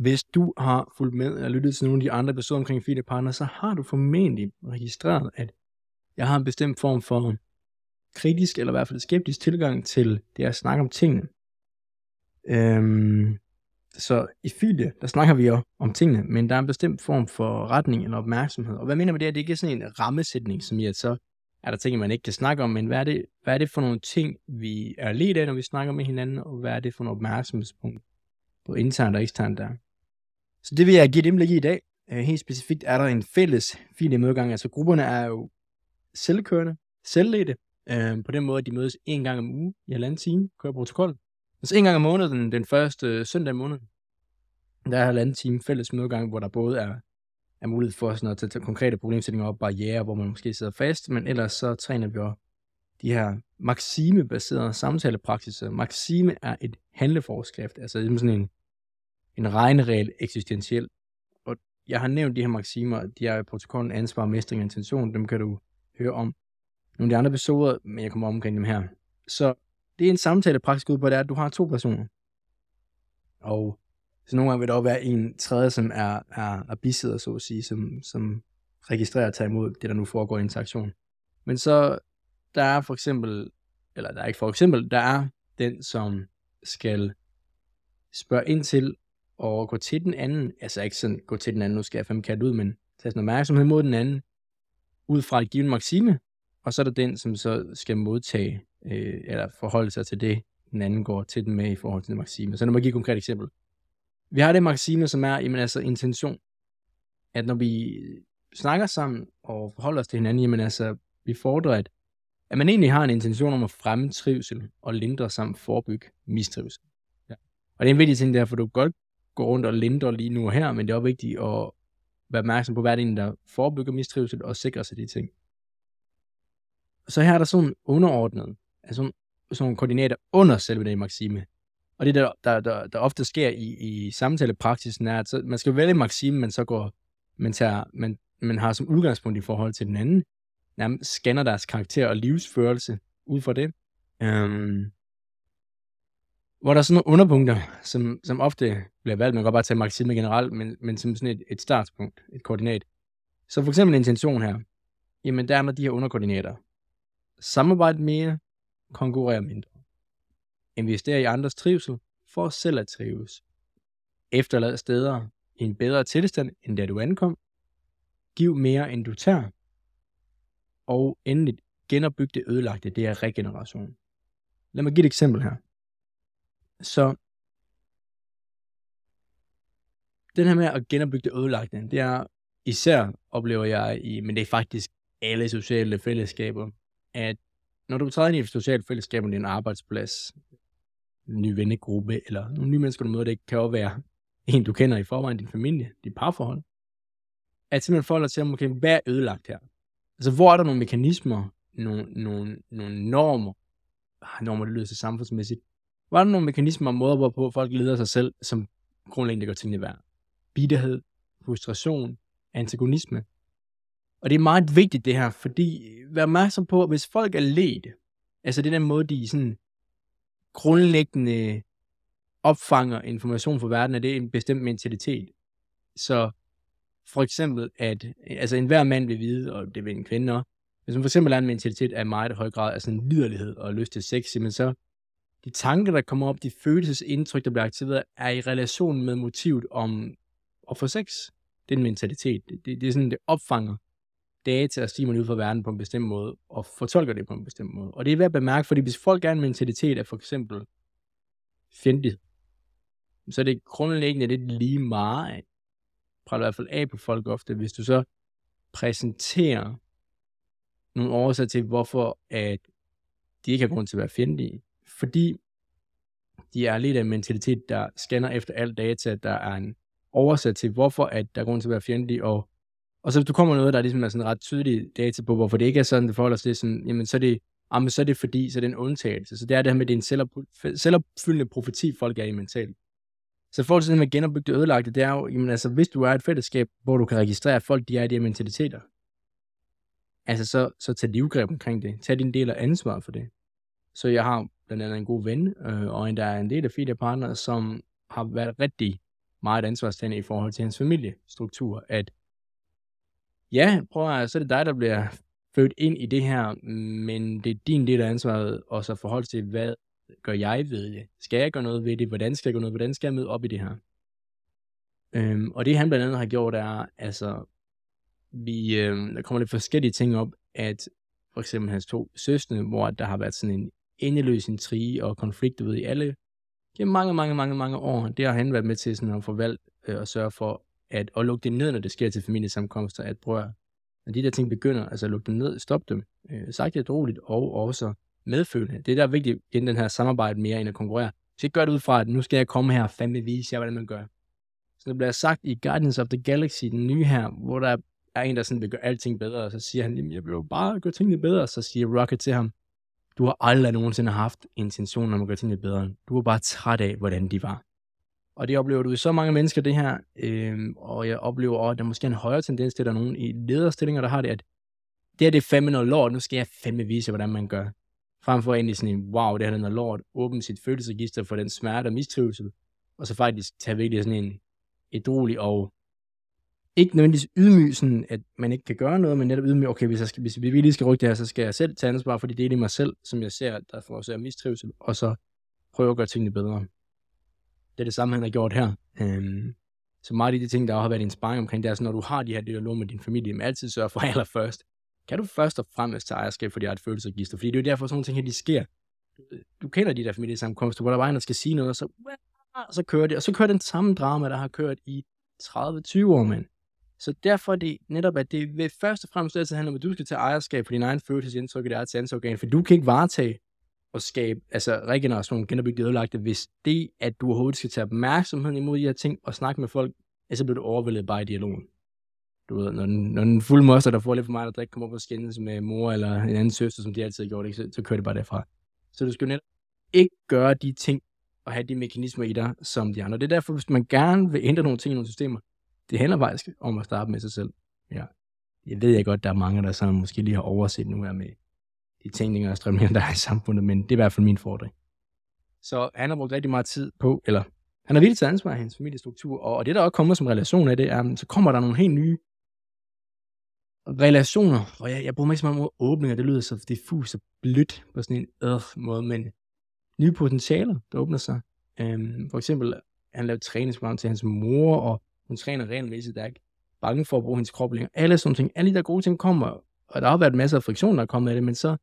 hvis du har fulgt med eller lyttet til nogle af de andre episoder omkring Partner, så har du formentlig registreret, at jeg har en bestemt form for kritisk, eller i hvert fald skeptisk tilgang til det at snakke om tingene. Øhm, så i Filie, der snakker vi jo om tingene, men der er en bestemt form for retning eller opmærksomhed. Og hvad mener med det? Det er ikke sådan en rammesætning, som i at så er der ting, man ikke kan snakke om, men hvad er det, hvad er det for nogle ting, vi er lidt af, når vi snakker med hinanden, og hvad er det for nogle opmærksomhedspunkter på internt og eksternt der? Så det vil jeg give et indblik i i dag. Øh, helt specifikt er der en fælles fil i mødegang. Altså grupperne er jo selvkørende, selvledte, øh, på den måde, at de mødes en gang om ugen i halvanden time, kører protokol. Altså en gang om måneden, den første øh, søndag måned, der er halvanden time fælles mødegang, hvor der både er, er mulighed for sådan at tage konkrete problemstillinger op, barriere, hvor man måske sidder fast, men ellers så træner vi også de her Maxime-baserede samtalepraksiser. Maxime er et handleforskrift, altså det er ligesom sådan en, en regneregel eksistentiel. Og jeg har nævnt de her maksimer, de er i protokollen ansvar, mestring og intention, dem kan du høre om nogle af de andre episoder, men jeg kommer omkring dem her. Så det er en samtale praktisk ud på, det er, at du har to personer. Og så nogle gange vil der også være en tredje, som er, er, er bisidder, så at sige, som, som registrerer og tager imod det, der nu foregår i interaktion. Men så, der er for eksempel, eller der er ikke for eksempel, der er den, som skal spørge ind til og gå til den anden, altså ikke sådan gå til den anden, nu skal jeg fem kat ud, men tage sådan opmærksomhed mod den anden, ud fra et givet maxime, og så er der den, som så skal modtage, øh, eller forholde sig til det, den anden går til den med i forhold til det maxime. Så lad mig give et konkret eksempel. Vi har det maxime, som er, jamen altså intention. At når vi snakker sammen og forholder os til hinanden, jamen altså, vi fordrer, at, at man egentlig har en intention om at fremme trivsel og lindre samt forebygge mistrivsel. Ja. Og det er en vigtig ting der, for du kan godt gå rundt og lindre lige nu og her, men det er også vigtigt at være opmærksom på, hvad det er, der forebygger mistrivsel og sikrer sig de ting. Så her er der sådan underordnet, altså sådan, sådan nogle koordinater under selve den maksime. Og det, der, der, der, der ofte sker i, i samtalepraksisen, er, at så, man skal vælge maksime, men så går, man, tager, man, man har som udgangspunkt i forhold til den anden, nærmest scanner deres karakter og livsførelse ud fra det. Um, hvor der er sådan nogle underpunkter, som, som ofte bliver valgt, man kan godt bare tage maksimum generelt, men, men som sådan et, et startpunkt, et koordinat. Så for eksempel intention her, jamen der er med de her underkoordinater. Samarbejde mere, konkurrere mindre. Investere i andres trivsel for selv at trives. Efterlad steder i en bedre tilstand, end da du ankom. Giv mere, end du tager. Og endelig genopbygge det ødelagte, det er regeneration. Lad mig give et eksempel her. Så den her med at genopbygge det ødelagte, det er især, oplever jeg, i, men det er faktisk alle sociale fællesskaber, at når du træder ind i et socialt fællesskab din arbejdsplads, en ny vennegruppe, eller nogle nye mennesker, du møder, det kan jo være en, du kender i forvejen, din familie, dit parforhold, at simpelthen forholder til, okay, hvad er ødelagt her? Altså, hvor er der nogle mekanismer, nogle, nogle, nogle normer, ah, normer, det lyder så samfundsmæssigt, var der nogle mekanismer og måder, hvorpå folk leder sig selv, som grundlæggende gør tingene værd? Bitterhed, frustration, antagonisme. Og det er meget vigtigt det her, fordi vær opmærksom på, at hvis folk er ledt, altså det er den måde, de sådan grundlæggende opfanger information fra verden, er det en bestemt mentalitet. Så for eksempel, at altså enhver mand vil vide, og det vil en kvinde også, hvis man for eksempel er en mentalitet af meget høj grad af sådan liderlighed og lyst til sex, men så de tanker, der kommer op, de følelsesindtryk, der bliver aktiveret, er i relation med motivet om at få sex. Det er en mentalitet. Det, det, det er sådan, det opfanger data og stimuli ud fra verden på en bestemt måde, og fortolker det på en bestemt måde. Og det er værd at bemærke, fordi hvis folk er en mentalitet af for eksempel fjendtlighed, så er det grundlæggende lidt lige meget, prøver i hvert fald af på folk ofte, hvis du så præsenterer nogle årsager til, hvorfor at de ikke har grund til at være fjendtlige. Fordi de er lidt af en mentalitet, der scanner efter alt data, der er en oversat til, hvorfor at der er grund til at være fjendtlig, og og så hvis du kommer noget, der ligesom er sådan ret tydelig data på, hvorfor det ikke er sådan, det forholder sig sådan, jamen så er det, jamen, så er det fordi, så er det en undtagelse. Så det er det her med, det er en selvopfyldende profeti, folk er i mentalt. Så forhold til det med genopbygget og ødelagte, det er jo, jamen altså, hvis du er et fællesskab, hvor du kan registrere, at folk de er i de her mentaliteter, altså så, så tag livgreb omkring det. Tag din del af ansvaret for det. Så jeg har blandt andet en god ven, øh, og en, der er en del af Fide Partner, som har været rigtig meget ansvarstagende i forhold til hans familiestruktur, at ja, prøv at så er det dig, der bliver født ind i det her, men det er din del af ansvaret, og så forhold til, hvad gør jeg ved det? Skal jeg gøre noget ved det? Hvordan skal jeg gøre noget? Hvordan skal jeg møde op i det her? Øhm, og det han blandt andet har gjort er, altså, vi, øhm, der kommer lidt forskellige ting op, at for eksempel hans to søstre, hvor der har været sådan en endeløs intrige og konflikter ved, i alle, gennem mange, mange, mange, mange år, det har han været med til sådan øh, at forvalte øh, og sørge for, at, at lukke det ned, når det sker til familiesamkomster, at prøve når de der ting begynder, altså lukke dem ned, stop dem, øh, sagt det roligt, og også medfølende. Det er der vigtigt, inden den her samarbejde mere end at konkurrere. Så ikke gør det ud fra, at nu skal jeg komme her og fandme vise jer, hvordan man gør. Så det bliver sagt i Guardians of the Galaxy, den nye her, hvor der er en, der sådan vil gøre alting bedre, og så siger han, jamen jeg vil jo bare gøre tingene bedre, så siger Rocket til ham, du har aldrig nogensinde haft intentionen om at gøre tingene bedre. Du var bare træt af, hvordan de var. Og det oplever du i så mange mennesker, det her. Øhm, og jeg oplever også, at der måske er en højere tendens til, at der er nogen i lederstillinger, der har det, at det er det fandme noget lort, nu skal jeg fandme vise, hvordan man gør. Frem for egentlig sådan en, wow, det her er noget lort, åbne sit følelsesregister for den smerte og mistrivsel, og så faktisk tage virkelig sådan en edrolig og ikke nødvendigvis ydmyg, sådan at man ikke kan gøre noget, men netop ydmyg, okay, hvis, jeg skal, hvis vi lige skal rykke det her, så skal jeg selv tage ansvar, fordi det dele i mig selv, som jeg ser, der får mistrivsel, og så prøve at gøre tingene bedre. Det er det samme, han har gjort her. Øhm, så meget af de ting, der også har været en sparring omkring, det er så når du har de her dialog med din familie, men altid sørge for allerførst, kan du først og fremmest tage ejerskab for dit følelsesregister, fordi det er jo derfor, sådan nogle ting her, de sker. Du kender de der familiesamkomster, hvor der var en, der skal sige noget, og så, så kører det, og så kører den samme drama, der har kørt i 30-20 år, mand. Så derfor er det netop, at det ved først og fremmest altid handler om, at du skal tage ejerskab for din egen følelsesindtryk i dit eget sanseorgan, for du kan ikke varetage og skabe altså regeneration, genopbygge ødelagte, hvis det, at du overhovedet skal tage opmærksomheden imod de her ting og snakke med folk, så bliver du overvældet bare i dialogen. Du ved, når den, når den fulde moster, der får lidt for meget at drikke, kommer op og skændes med mor eller en anden søster, som de altid har gjort, ikke? Så, så kører det bare derfra. Så du skal netop ikke gøre de ting og have de mekanismer i dig, som de andre. Det er derfor, hvis man gerne vil ændre nogle ting i nogle systemer, det handler faktisk om at starte med sig selv. Ja. Jeg ved jeg godt, der er mange, der sådan måske lige har overset nu her med de tænkninger og strømninger, der er i samfundet, men det er i hvert fald min fordring. Så han har brugt rigtig meget tid på, eller han har virkelig taget ansvar i hans familiestruktur, og, det der også kommer som relation af det, er, så kommer der nogle helt nye relationer, og jeg, jeg bruger mig ikke så meget åbninger, det lyder så diffus og blødt på sådan en øh måde, men nye potentialer, der åbner sig. Øhm, for eksempel, han lavede træningsprogram til hans mor, og hun træner regelmæssigt, der er ikke bange for at bruge hendes krop længere. Alle sådan ting, alle de der gode ting kommer, og der har været masser af friktion, der er kommet af det, men så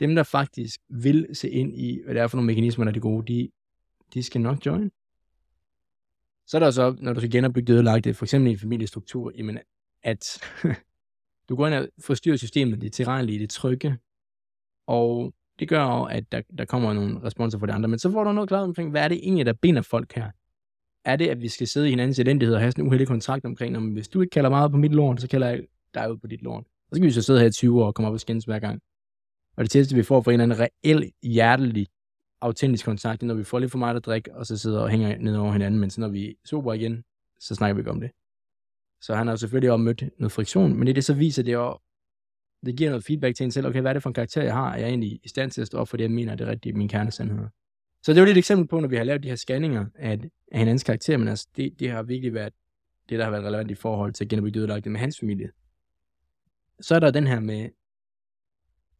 dem, der faktisk vil se ind i, hvad det er for nogle mekanismer, der er de gode, de, de skal nok join. Så er der så, når du skal genopbygge det ødelagte, for eksempel i en familiestruktur, jamen, at du går ind og forstyrrer systemet, det tilregnelige, det trygge, og det gør jo, at der, der kommer nogle responser fra de andre, men så får du noget klart omkring, hvad er det egentlig, der binder folk her? Er det, at vi skal sidde i hinandens elendighed og have sådan en uheldig kontrakt omkring, om hvis du ikke kalder meget på mit lort, så kalder jeg dig ud på dit lort. Og så kan vi så sidde her i 20 år og komme op og skændes hver gang. Og det tætteste, vi får for en eller anden reel, hjertelig, autentisk kontakt, når vi får lidt for meget at drikke, og så sidder og hænger ned over hinanden, men så når vi sober igen, så snakker vi ikke om det. Så han har jo selvfølgelig også mødt noget friktion, men i det så viser det jo, det giver noget feedback til en selv, okay, hvad er det for en karakter, jeg har? Er jeg egentlig i stand til at stå op for det, jeg mener, det er rigtigt min kernesandhed? Så det er jo et eksempel på, når vi har lavet de her scanninger af, af hinandens karakter, men altså, det, det har virkelig været det, der har været relevant i forhold til at genopbygge ødelagte med hans familie. Så er der den her med,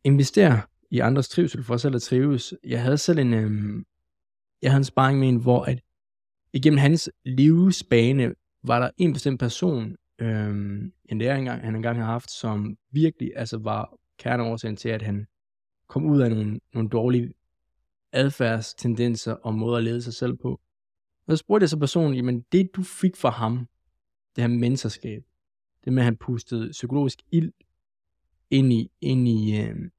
investere i andres trivsel for selv at trives. Jeg havde selv en, øhm, jeg havde en sparring med en, hvor at igennem hans livsbane var der en bestemt person, øhm, en lærer engang, han engang har haft, som virkelig altså var kerneårsagen til, at han kom ud af nogle, nogle dårlige adfærdstendenser og måder at lede sig selv på. Og så spurgte jeg så personen, jamen det du fik fra ham, det her mentorskab, det med at han pustede psykologisk ild ind i, ind i øh,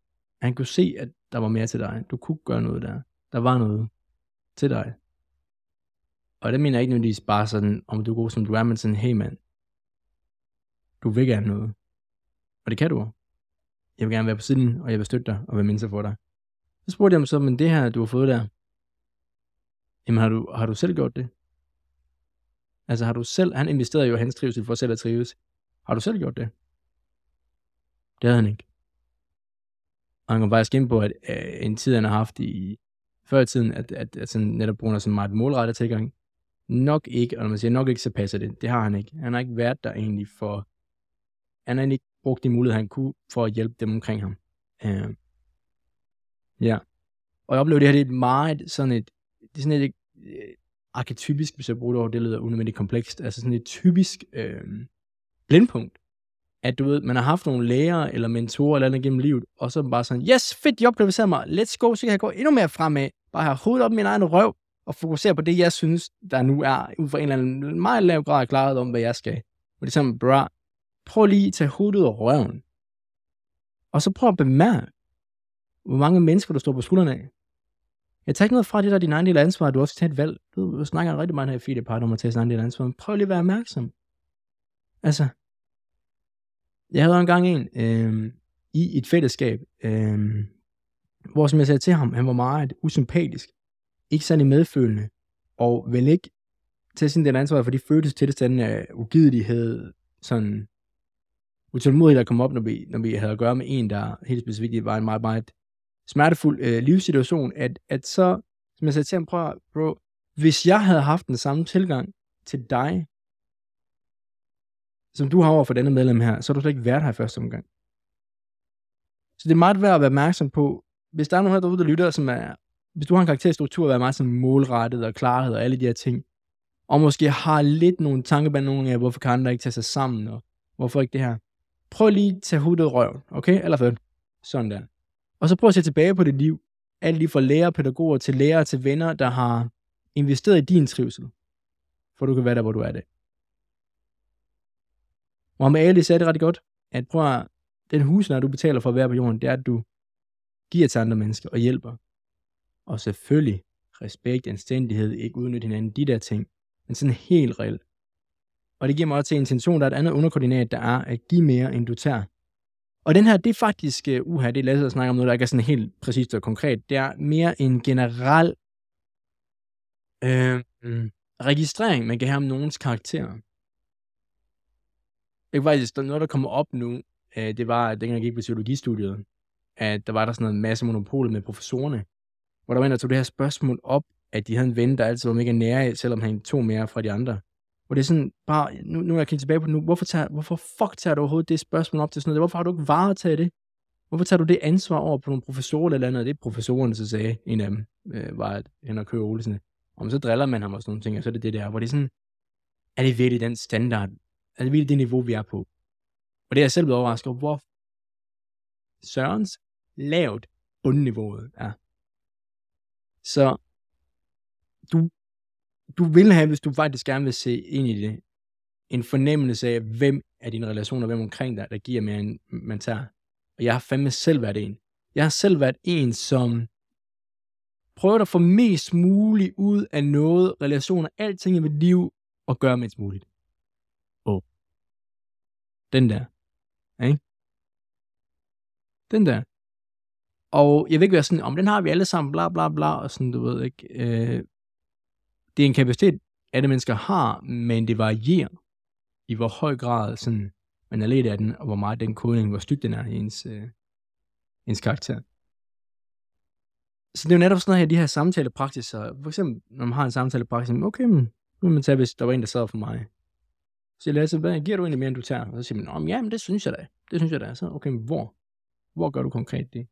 han kunne se, at der var mere til dig. Du kunne gøre noget der. Der var noget til dig. Og det mener jeg ikke nødvendigvis bare sådan, om du er god som du er, men sådan, hey mand, du vil gerne noget. Og det kan du. Jeg vil gerne være på siden, og jeg vil støtte dig og være mentor for dig. Så spurgte jeg ham så, men det her, du har fået der, jamen har du, har du selv gjort det? Altså har du selv, han investerede jo i hans trivsel for selv at trives. Har du selv gjort det? Det havde han ikke. Og han kom faktisk ind på, at øh, en tid, han har haft i før i tiden, at, at, at sådan netop bruger sådan meget målrettet tilgang. Nok ikke, og når man siger nok ikke, så passer det. Det har han ikke. Han har ikke været der egentlig for... Han har ikke brugt de muligheder, han kunne for at hjælpe dem omkring ham. Øh, ja. Og jeg oplever det her, det er meget sådan et... Det er sådan et et arketypisk, hvis jeg bruger det over, det lyder unødvendigt komplekst. Altså sådan et typisk øh, blindpunkt at du ved, man har haft nogle læger eller mentorer eller andet gennem livet, og så bare sådan, yes, fedt, de opkvalificerer mig, let's go, så kan jeg gå endnu mere fremad, bare have hovedet op i min egen røv, og fokusere på det, jeg synes, der nu er, ud fra en eller anden meget lav grad af klarhed om, hvad jeg skal. Og det er sådan, bra, prøv lige at tage hovedet ud af røven. Og så prøv at bemærke, hvor mange mennesker, du står på skuldrene af. Jeg tager ikke noget fra det, der er din egen del af ansvar, du også skal tage et valg. Du snakker rigtig meget her i Fide Part om at tage sin egen del af ansvar, men prøv lige at være opmærksom. Altså, jeg havde engang en øh, i et fællesskab, øh, hvor som jeg sagde til ham, han var meget usympatisk, ikke særlig medfølende, og vil ikke tage sin del ansvar for de føltes til af ugidelighed, sådan utålmodighed, der kom op, når vi, når vi havde at gøre med en, der helt specifikt var en meget, meget smertefuld øh, livssituation, at, at så, som jeg sagde til ham, prøv bro, hvis jeg havde haft den samme tilgang til dig, som du har over for denne medlem her, så har du slet ikke været her i første omgang. Så det er meget værd at være opmærksom på, hvis der er nogen her derude, der lytter, som er, hvis du har en karakterstruktur, der er meget sådan målrettet og klarhed og alle de her ting, og måske har lidt nogle tanker nogle af, hvorfor kan andre ikke tage sig sammen, og hvorfor ikke det her. Prøv lige at tage hovedet røven, okay? Eller fedt. Sådan der. Og så prøv at se tilbage på dit liv. Alt lige fra lærer, pædagoger til lærere til venner, der har investeret i din trivsel. For du kan være der, hvor du er det. Muhammad Ali sagde det ret godt, at prøv at, den husleje, du betaler for at være på jorden, det er, at du giver til andre mennesker og hjælper. Og selvfølgelig respekt, anstændighed, ikke udnytte hinanden, de der ting, men sådan helt reelt. Og det giver mig også til intention, der er et andet underkoordinat, der er at give mere, end du tager. Og den her, det er faktisk, øh, uha, det er lavet at snakke om noget, der ikke er sådan helt præcist og konkret. Det er mere en generel øh, registrering, man kan have om nogens karakter. Jeg faktisk, der noget, der kommer op nu, øh, det var, at dengang jeg gik på psykologistudiet, at der var der sådan en masse monopol med professorerne, hvor der var en, der tog det her spørgsmål op, at de havde en ven, der altid var mega nære, selvom han tog mere fra de andre. Og det er sådan, bare, nu, nu er jeg kigget tilbage på det nu, hvorfor, tager, hvorfor fuck tager du overhovedet det spørgsmål op til sådan noget? Hvorfor har du ikke varetaget det? Hvorfor tager du det ansvar over på nogle professorer eller andet? Det er professorerne, så sagde en af dem, øh, var at Henrik Køge Olsen. Om så driller man ham og sådan nogle ting, og så er det det der, hvor det er sådan, er det virkelig den standard, er det virkelig det niveau, vi er på? Og det er jeg selv blevet overrasket over, hvor Sørens lavt bundniveauet er. Så du, du vil have, hvis du faktisk gerne vil se ind i det, en fornemmelse af, hvem er dine relationer, hvem omkring dig, der giver mere end man tager. Og jeg har fandme selv været en. Jeg har selv været en, som prøver at få mest muligt ud af noget, relationer, alting i mit liv, og gøre mest muligt. Oh. Den der. Ikke? Den der. Og jeg vil ikke være sådan, om den har vi alle sammen, bla bla bla, og sådan, du ved ikke. Øh, det er en kapacitet, alle mennesker har, men det varierer i hvor høj grad sådan, man er ledt af den, og hvor meget den kodning, hvor styk den er i ens, øh, ens karakter. Så det er jo netop sådan noget her, de her samtalepraktiser. For eksempel, når man har en samtalepraksis, okay, men nu vil man tage, hvis der var en, der sad for mig. Så jeg Lasse, hvad giver du egentlig mere, end du tager? Og så siger man, ja, men det synes jeg da. Det synes jeg da. Så, okay, men hvor? Hvor gør du konkret det?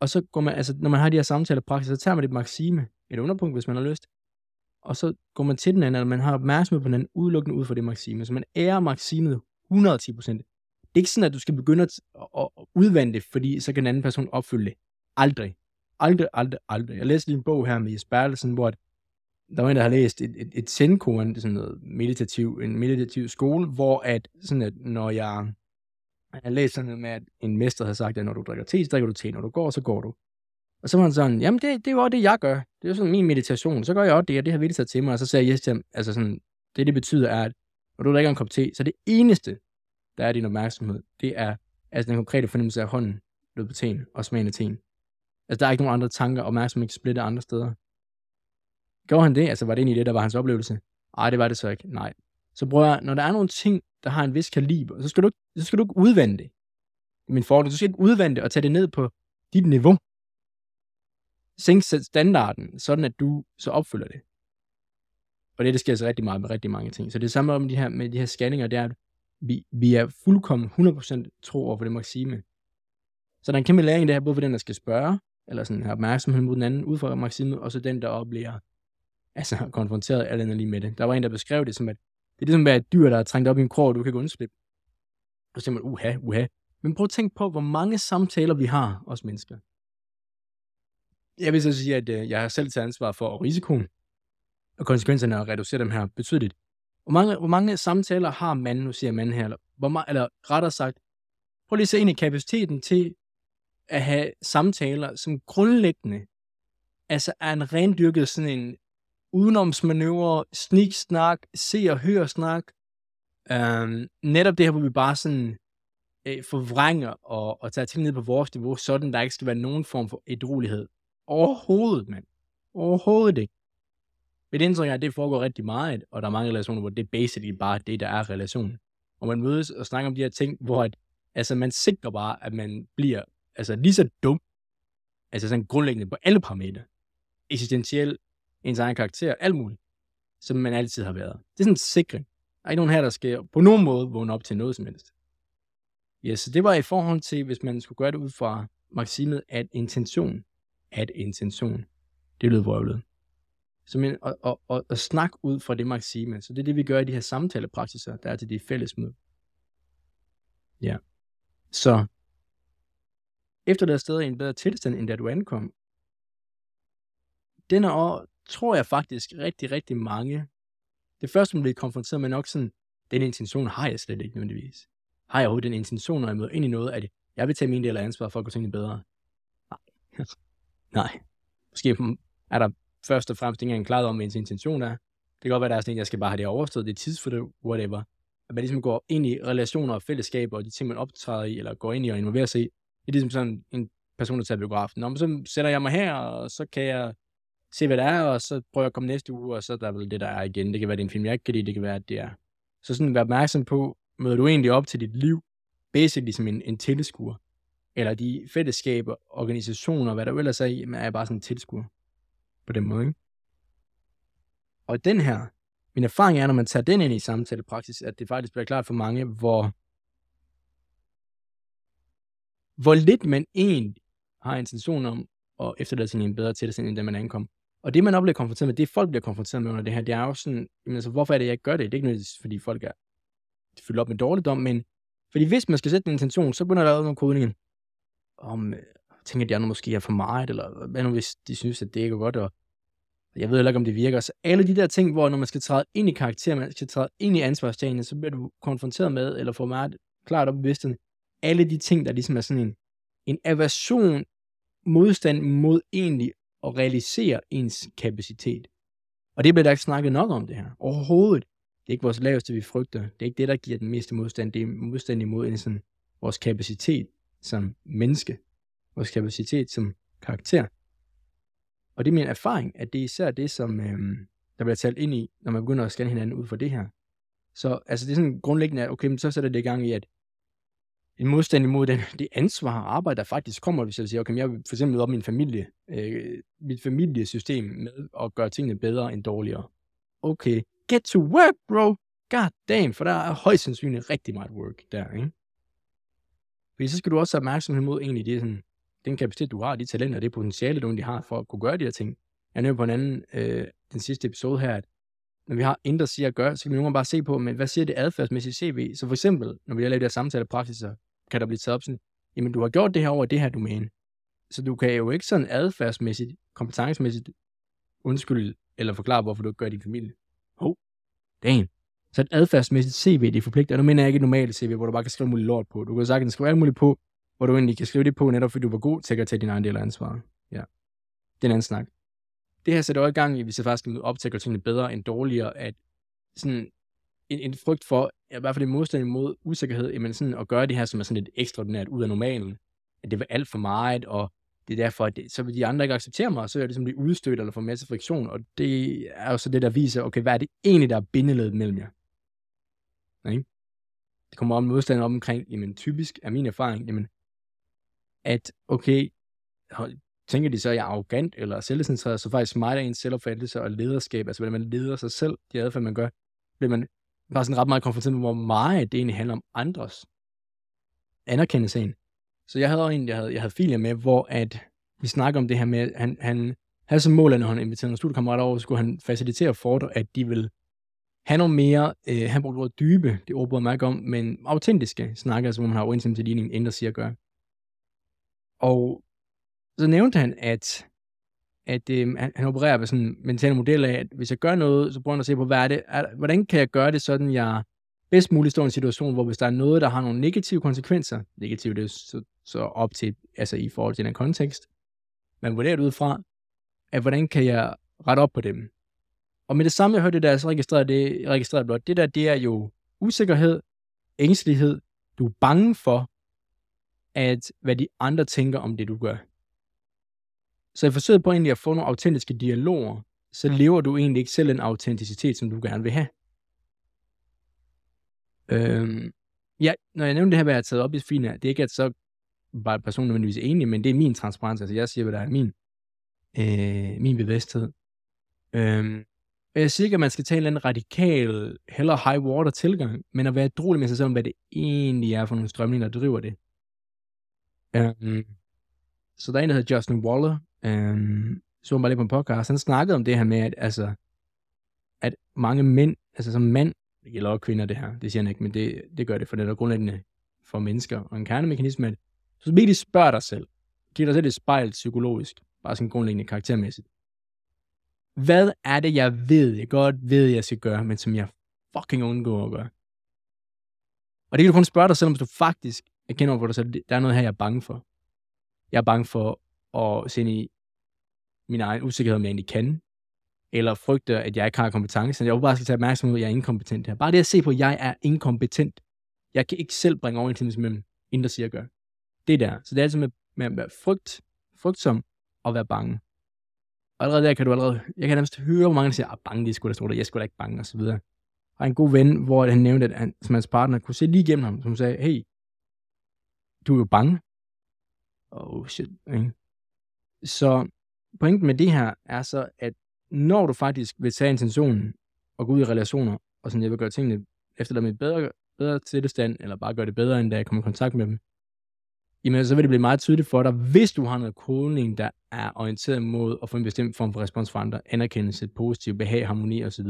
Og så går man, altså, når man har de her samtalepraktiser, så tager man et maxime, et underpunkt, hvis man har lyst, og så går man til den anden, eller man har opmærksomhed på den anden, udelukkende ud fra det maksime. Så man ærer maksimet 110% Det er ikke sådan, at du skal begynde at, at, udvande det, fordi så kan en anden person opfylde det. Aldrig. Aldrig, aldrig, aldrig. Jeg læste lige en bog her med Jes Bertelsen, hvor der var en, der har læst et, et, et sendkor, sådan noget meditativ, en meditativ skole, hvor at, sådan at når jeg, jeg læste sådan noget med, at en mester havde sagt, at når du drikker te, så drikker du te, når du går, så går du. Og så var han sådan, jamen det, det er jo også det, jeg gør. Det er jo sådan min meditation. Så gør jeg også det, og det har vildt sig til mig. Og så sagde jeg yes til ham, altså sådan, det det betyder er, at når du drikker en kop te, så det eneste, der er din opmærksomhed, det er altså den konkrete fornemmelse af hånden lød på teen og smagen af teen. Altså der er ikke nogen andre tanker, opmærksomhed ikke splitter andre steder. Gjorde han det? Altså var det egentlig det, der var hans oplevelse? Nej, det var det så ikke. Nej. Så prøv at, når der er nogle ting, der har en vis kaliber, så skal du, så skal du ikke udvande det. Min fordel, du skal ikke udvande det og tage det ned på dit niveau sænke standarden, sådan at du så opfylder det. Og det, det sker altså rigtig meget med rigtig mange ting. Så det samme om de her, med de her scanninger, det er, at vi, vi er fuldkommen 100% tro over for det Maxime. Så der er en kæmpe læring i det her, både for den, der skal spørge, eller sådan have opmærksomhed mod den anden, ud fra Maxime, og så den, der oplever, altså konfronteret eller lige med det. Der var en, der beskrev det som, at det er ligesom at et dyr, der er trængt op i en krog, og du kan ikke undslippe. Og så siger man, uha, uha. Men prøv at tænke på, hvor mange samtaler vi har, os mennesker. Jeg vil så sige, at øh, jeg har selv taget ansvar for risikoen, og konsekvenserne at reducere dem her betydeligt. Hvor mange, hvor mange samtaler har man, nu siger man her, eller, hvor, eller rettere sagt, prøv lige at se ind i kapaciteten til at have samtaler, som grundlæggende altså er en rendyrket sådan en udenomsmanøvre, sniksnak, se og hør snak. Øhm, netop det her, hvor vi bare sådan øh, forvrænger og, og tager ting ned på vores niveau, sådan der ikke skal være nogen form for edruelighed. Overhovedet, mand. Overhovedet ikke. Mit indtryk er, at det foregår rigtig meget, og der er mange relationer, hvor det er basically bare det, der er relationen. Og man mødes og snakker om de her ting, hvor at, altså, man sikrer bare, at man bliver altså, lige så dum, altså sådan grundlæggende på alle parametre. Eksistentiel, ens egen karakter, alt muligt, som man altid har været. Det er sådan en sikring. Der er ikke nogen her, der skal på nogen måde vågne op til noget som helst. Ja, så det var i forhold til, hvis man skulle gøre det ud fra maksimet, at intention, at intention, det lød vrøvlet. Så men, og, og, og, og snak ud fra det maksime. Så det er det, vi gør i de her samtalepraksiser, der er til de fælles møde. Ja. Så efter der sted stadig en bedre tilstand, end da du ankom, den år tror jeg faktisk rigtig, rigtig mange. Det første, man bliver konfronteret med nok sådan, den intention har jeg slet ikke nødvendigvis. Har jeg overhovedet den intention, når jeg møder ind i noget, at jeg vil tage min del af ansvaret for at gå tingene bedre? Nej. Nej. Måske er der først og fremmest ikke engang klaret om, hvad ens intention er. Det kan godt være, at der er sådan en, jeg skal bare have det overstået, det er tidsfordriv, whatever. At man ligesom går ind i relationer og fællesskaber, og de ting, man optræder i, eller går ind i og involverer sig i. Det er ligesom sådan en person, der tager biografen. Nå, men så sætter jeg mig her, og så kan jeg se, hvad der er, og så prøver jeg at komme næste uge, og så er der vel det, der er igen. Det kan være, det er en film, jeg ikke kan lide, det kan være, at det er. Så sådan vær opmærksom på, møder du egentlig op til dit liv, basically som en, en tilskuer, eller de fællesskaber, organisationer, hvad der ellers er i, er bare sådan en tilskuer. På den måde, ikke? Og den her, min erfaring er, når man tager den ind i samtalepraksis, at det faktisk bliver klart for mange, hvor, hvor lidt man egentlig har intention om at efterlade sin en bedre tilstand, end da man ankom. Og det, man oplever konfronteret med, det folk bliver konfronteret med under det her, det er jo sådan, jamen, altså, hvorfor er det, jeg gør det? Det er ikke nødvendigvis, fordi folk er fyldt op med dårligdom, men fordi hvis man skal sætte en intention, så begynder der at nogle kodninger om, øh, tænker de andre måske er for meget, eller hvad nu hvis de synes, at det ikke er godt, og jeg ved heller ikke, om det virker. Så alle de der ting, hvor når man skal træde ind i karakter, man skal træde ind i ansvarstagene, så bliver du konfronteret med, eller får meget klart op i bevidstheden, alle de ting, der ligesom er sådan en, en aversion, modstand mod egentlig at realisere ens kapacitet. Og det bliver der ikke snakket nok om det her. Overhovedet. Det er ikke vores laveste, vi frygter. Det er ikke det, der giver den meste modstand. Det er modstand imod en sådan, vores kapacitet som menneske. Vores kapacitet som karakter. Og det er min erfaring, at det er især det, som øh, der bliver talt ind i, når man begynder at scanne hinanden ud for det her. Så altså det er sådan grundlæggende, at okay, men så sætter det i gang i, at en modstand imod den, det ansvar og arbejde, der faktisk kommer, hvis jeg siger, okay, jeg vil for eksempel op min familie, øh, mit familiesystem med at gøre tingene bedre end dårligere. Okay, get to work, bro. God damn, for der er højst sandsynligt rigtig meget work der, ikke? Fordi så skal du også have opmærksomhed mod egentlig det, sådan, den kapacitet, du har, de talenter, det potentiale, du egentlig har for at kunne gøre de her ting. Jeg nævnte på en anden, øh, den sidste episode her, at når vi har indre siger at gøre, så kan vi nogle gange bare se på, men hvad siger det adfærdsmæssige CV? Så for eksempel, når vi har lavet de her samtale praksiser, kan der blive taget op sådan, jamen du har gjort det her over det her domæne. Så du kan jo ikke sådan adfærdsmæssigt, kompetencemæssigt undskylde eller forklare, hvorfor du ikke gør din familie. Hov, oh, dagen. Så et adfærdsmæssigt CV, det forpligter. Og nu mener jeg ikke et normalt CV, hvor du bare kan skrive muligt lort på. Du kan sagtens skrive alt muligt på, hvor du egentlig kan skrive det på, netop fordi du var god til at tage din egen del af ansvaret. Ja. Det er en anden snak. Det her sætter også i gang i, hvis jeg faktisk skal op til at gøre tingene bedre end dårligere, at sådan en, en frygt for, i hvert fald en modstand imod usikkerhed, jamen sådan at gøre det her, som er sådan lidt ekstraordinært ud af normalen, at det var alt for meget, og det er derfor, at det, så vil de andre ikke acceptere mig, og så er det ligesom blive udstødt eller få masse friktion, og det er jo så det, der viser, okay, hvad er det egentlig, der er bindeledet mellem jer? Ikke? Det kommer om modstand op omkring, jamen typisk er min erfaring, jamen, at okay, tænker de så, at jeg er arrogant eller selvcentreret, så faktisk mig, der ens selvopfattelse og lederskab, altså hvordan man leder sig selv, de adfærd, man gør, bliver man bare sådan ret meget konfronteret med, hvor meget det egentlig handler om andres anerkendelse af Så jeg havde en, jeg havde, jeg havde filer med, hvor at vi snakker om det her med, at han, han havde som mål, at når han inviterede nogle studiekammerater over, så skulle han facilitere for at de vil have noget mere, øh, han brugte ordet dybe, det ord mig om, men autentiske snakker, altså hvor man har overensstemmelse til ligningen, end der siger gøre. Og så nævnte han, at, at øh, han, han opererer med sådan en mental model af, at hvis jeg gør noget, så prøver han at se på, hvad er det, er, hvordan kan jeg gøre det sådan, jeg bedst muligt står i en situation, hvor hvis der er noget, der har nogle negative konsekvenser, negativt det er så, så op til, altså i forhold til den kontekst, man vurderer det ud fra, at hvordan kan jeg rette op på dem? Og med det samme, jeg hørte det der, så registrerer det, registrerer blot, det der, det er jo usikkerhed, ængstelighed, du er bange for, at hvad de andre tænker om det, du gør. Så i forsøget på egentlig at få nogle autentiske dialoger, så lever du egentlig ikke selv en autenticitet, som du gerne vil have. Øhm, ja, når jeg nævner det her, hvad jeg har taget op i Fina, det er ikke, at så bare personen nødvendigvis enig, men det er min transparens. Altså jeg siger, hvad der er min, øh, min bevidsthed. Øhm, jeg siger ikke, at man skal tage en eller anden radikal, heller high water tilgang, men at være drolig med sig selv om, hvad det egentlig er for nogle strømninger, der driver det. Um, så der er en, der hedder Justin Waller, um, så han bare lidt på en podcast, han snakkede om det her med, at, altså, at mange mænd, altså som mand, det gælder også kvinder det her, det siger han ikke, men det, det gør det, for det er grundlæggende for mennesker, og en kernemekanisme, at så virkelig spørg dig selv, giv dig selv et spejl psykologisk, bare sådan grundlæggende karaktermæssigt. Hvad er det, jeg ved, jeg godt ved, jeg skal gøre, men som jeg fucking undgår at gøre? Og det kan du kun spørge dig selv, om du faktisk erkender over for dig selv, der er noget her, jeg er bange for. Jeg er bange for at se i min egen usikkerhed, om jeg egentlig kan, eller frygter, at jeg ikke har kompetence. Jeg vil bare skal tage opmærksomhed, at jeg er inkompetent her. Bare det at se på, at jeg er inkompetent. Jeg kan ikke selv bringe overensstemmelse mellem, inden der siger at gøre. Det der. Så det er altså med, med at være frygt, frygtsom og være bange. Og allerede der kan du allerede, jeg kan nærmest høre, hvor mange der siger, ah, bange, de skulle da stå der, jeg skulle da ikke bange, og så videre. Og en god ven, hvor han nævnte, at han, som hans partner kunne se lige igennem ham, som sagde, hey, du er jo bange. Oh shit, ikke? Så pointen med det her er så, at når du faktisk vil tage intentionen og gå ud i relationer, og sådan, jeg vil gøre tingene efter med bedre, bedre tilstand, eller bare gøre det bedre, end da jeg kommer i kontakt med dem, jamen så vil det blive meget tydeligt for dig, hvis du har noget kodning, der er orienteret mod at få en bestemt form for respons fra andre, anerkendelse, positiv, behag, harmoni osv.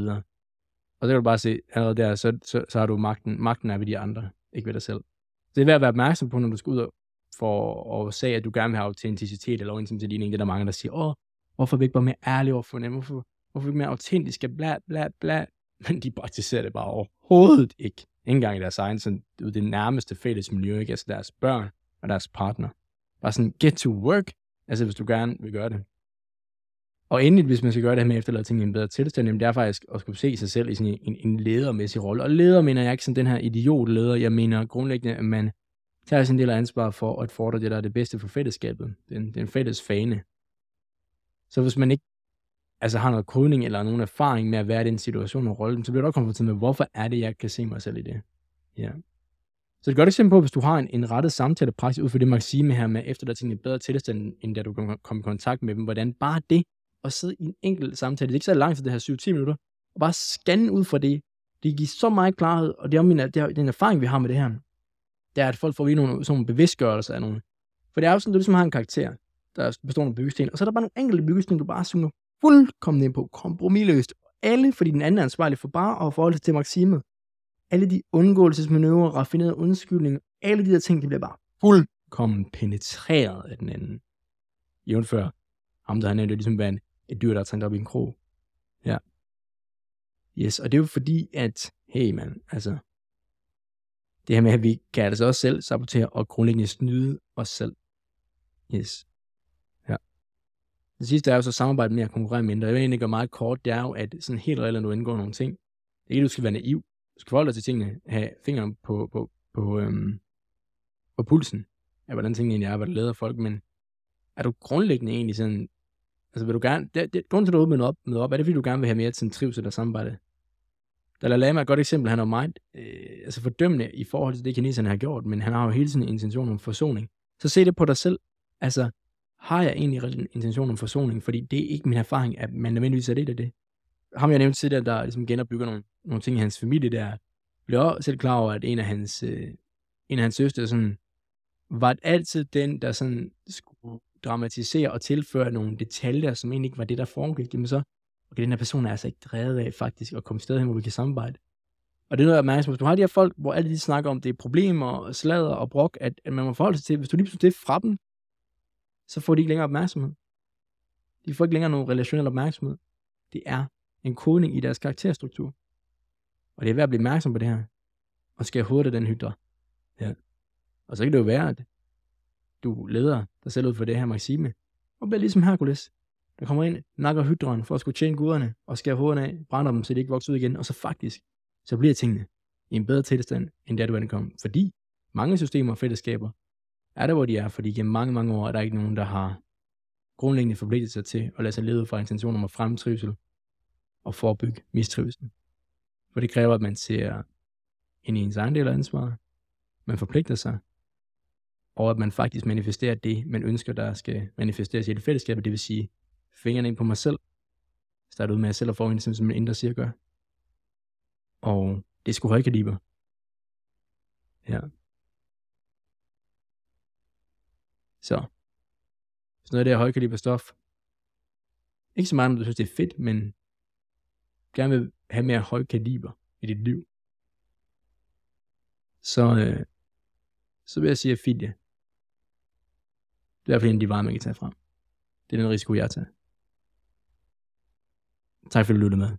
Og så kan du bare se, allerede der, så, så, så har du magten. Magten er ved de andre, ikke ved dig selv. Så det er værd at være opmærksom på, når du skal ud og, for at sige, at du gerne vil have autenticitet eller overensstemmelse til din Det er der mange, der siger, åh, hvorfor er vi ikke bare mere ærlige over for dem? Hvorfor, hvorfor er vi ikke mere autentiske? Bla, bla, bla. Men de praktiserer det bare overhovedet ikke. Ikke engang i deres egen, sådan, det nærmeste fælles miljø, ikke? Altså deres børn og deres partner. Bare sådan, get to work, altså hvis du gerne vil gøre det. Og endelig, hvis man skal gøre det her med efterlade ting i en bedre tilstand, jamen det er faktisk at skulle se sig selv i sådan en, en ledermæssig rolle. Og leder mener jeg ikke som den her idiotleder, jeg mener grundlæggende, at man tager sin del af ansvar for at fordre det, der er det bedste for fællesskabet. Den, den fælles fane. Så hvis man ikke altså har noget kodning eller nogen erfaring med at være i den situation og rolle, så bliver du også konfronteret med, hvorfor er det, jeg kan se mig selv i det. Ja. Så et godt eksempel på, hvis du har en, en rettet samtalepraksis ud for det maksime her med, efter der tingene i bedre tilstand, end da du kan komme i kontakt med dem, hvordan bare det at sidde i en enkelt samtale, det er ikke så langt, det her 7-10 minutter, og bare scanne ud fra det, det giver så meget klarhed, og det er, min, det er den erfaring, vi har med det her, det er, at folk får lige nogle, sådan nogle bevidstgørelser af nogle. For det er jo sådan, ligesom at du ligesom har en karakter, der består af byggesten, og så er der bare nogle enkelte byggesten, du bare zoomer fuldkommen ind på, kompromilløst. Alle, fordi den anden er ansvarlig for bare at forholde sig til Maxime alle de undgåelsesmanøvrer, raffinerede undskyldninger, alle de der ting, de bliver bare fuldkommen penetreret af den anden. Jævnfør ham, der har nævnt, det ligesom være en, et dyr, der er trængt op i en krog. Ja. Yes, og det er jo fordi, at, hey man, altså, det her med, at vi kan altså også selv sabotere og grundlæggende snyde os selv. Yes. Ja. Det sidste er jo så samarbejde med at konkurrere mindre. Jeg vil egentlig gøre meget kort, det er jo, at sådan helt reelt, når du indgår nogle ting, det er ikke, du skal være naiv skal forholde dig til tingene, have fingeren på, på, på, øhm, på pulsen af, hvordan tingene egentlig er, hvad der leder folk, men er du grundlæggende egentlig sådan, altså vil du gerne, det, det, grunden til, at du åbner op, med op, er det fordi, du gerne vil have mere til en trivsel og samarbejde? Dalai Lama er et godt eksempel, han er meget øh, altså fordømmende i forhold til det, kineserne har gjort, men han har jo hele tiden intention om forsoning. Så se det på dig selv. Altså, har jeg egentlig en intention om forsoning, fordi det er ikke min erfaring, at man nødvendigvis er det der det. Ham jeg nævnte tidligere, der ligesom genopbygger nogle, nogle ting i hans familie, der blev også selv klar over, at en af hans, øh, en af hans søstre sådan, var altid den, der sådan skulle dramatisere og tilføre nogle detaljer, som egentlig ikke var det, der foregik. Jamen så, okay, den her person er altså ikke drevet af faktisk at komme sted hen, hvor vi kan samarbejde. Og det er noget, jeg mærker, hvis du har de her folk, hvor alle de snakker om, det er problemer slader og brok, at, at man må forholde sig til, hvis du lige pludselig det fra dem, så får de ikke længere opmærksomhed. De får ikke længere nogen relationel opmærksomhed. Det er en kodning i deres karakterstruktur. Og det er værd at blive opmærksom på det her. Og skal hurtigt den hytter. Ja. Og så kan det jo være, at du leder dig selv ud for det her Maxime, og bliver ligesom Herkules, der kommer ind, nakker hydren for at skulle tjene guderne, og skærer hovederne af, brænder dem, så de ikke vokser ud igen, og så faktisk, så bliver tingene i en bedre tilstand, end der du ankom. Fordi mange systemer og fællesskaber er der, hvor de er, fordi gennem mange, mange år er der ikke nogen, der har grundlæggende forpligtet sig til at lade sig lede fra intention om at fremme trivsel og forebygge mistrivsel. For det kræver, at man ser ind i ens egen del af ansvaret, man forpligter sig, og at man faktisk manifesterer det, man ønsker, der skal manifesteres i et fællesskab, det vil sige fingrene ind på mig selv, starte ud med at selv at få en som en indre cirkel. Og det er sgu højkaliber. Ja. Så. Så noget af det her højkaliber stof. Ikke så meget, om du synes, det er fedt, men gerne vil have mere højkaliber i dit liv. Så, øh, så vil jeg sige, at filie. Det er i hvert fald en af de varer, man kan tage frem. Det er den risiko, jeg tager. Tak fordi du lyttede med.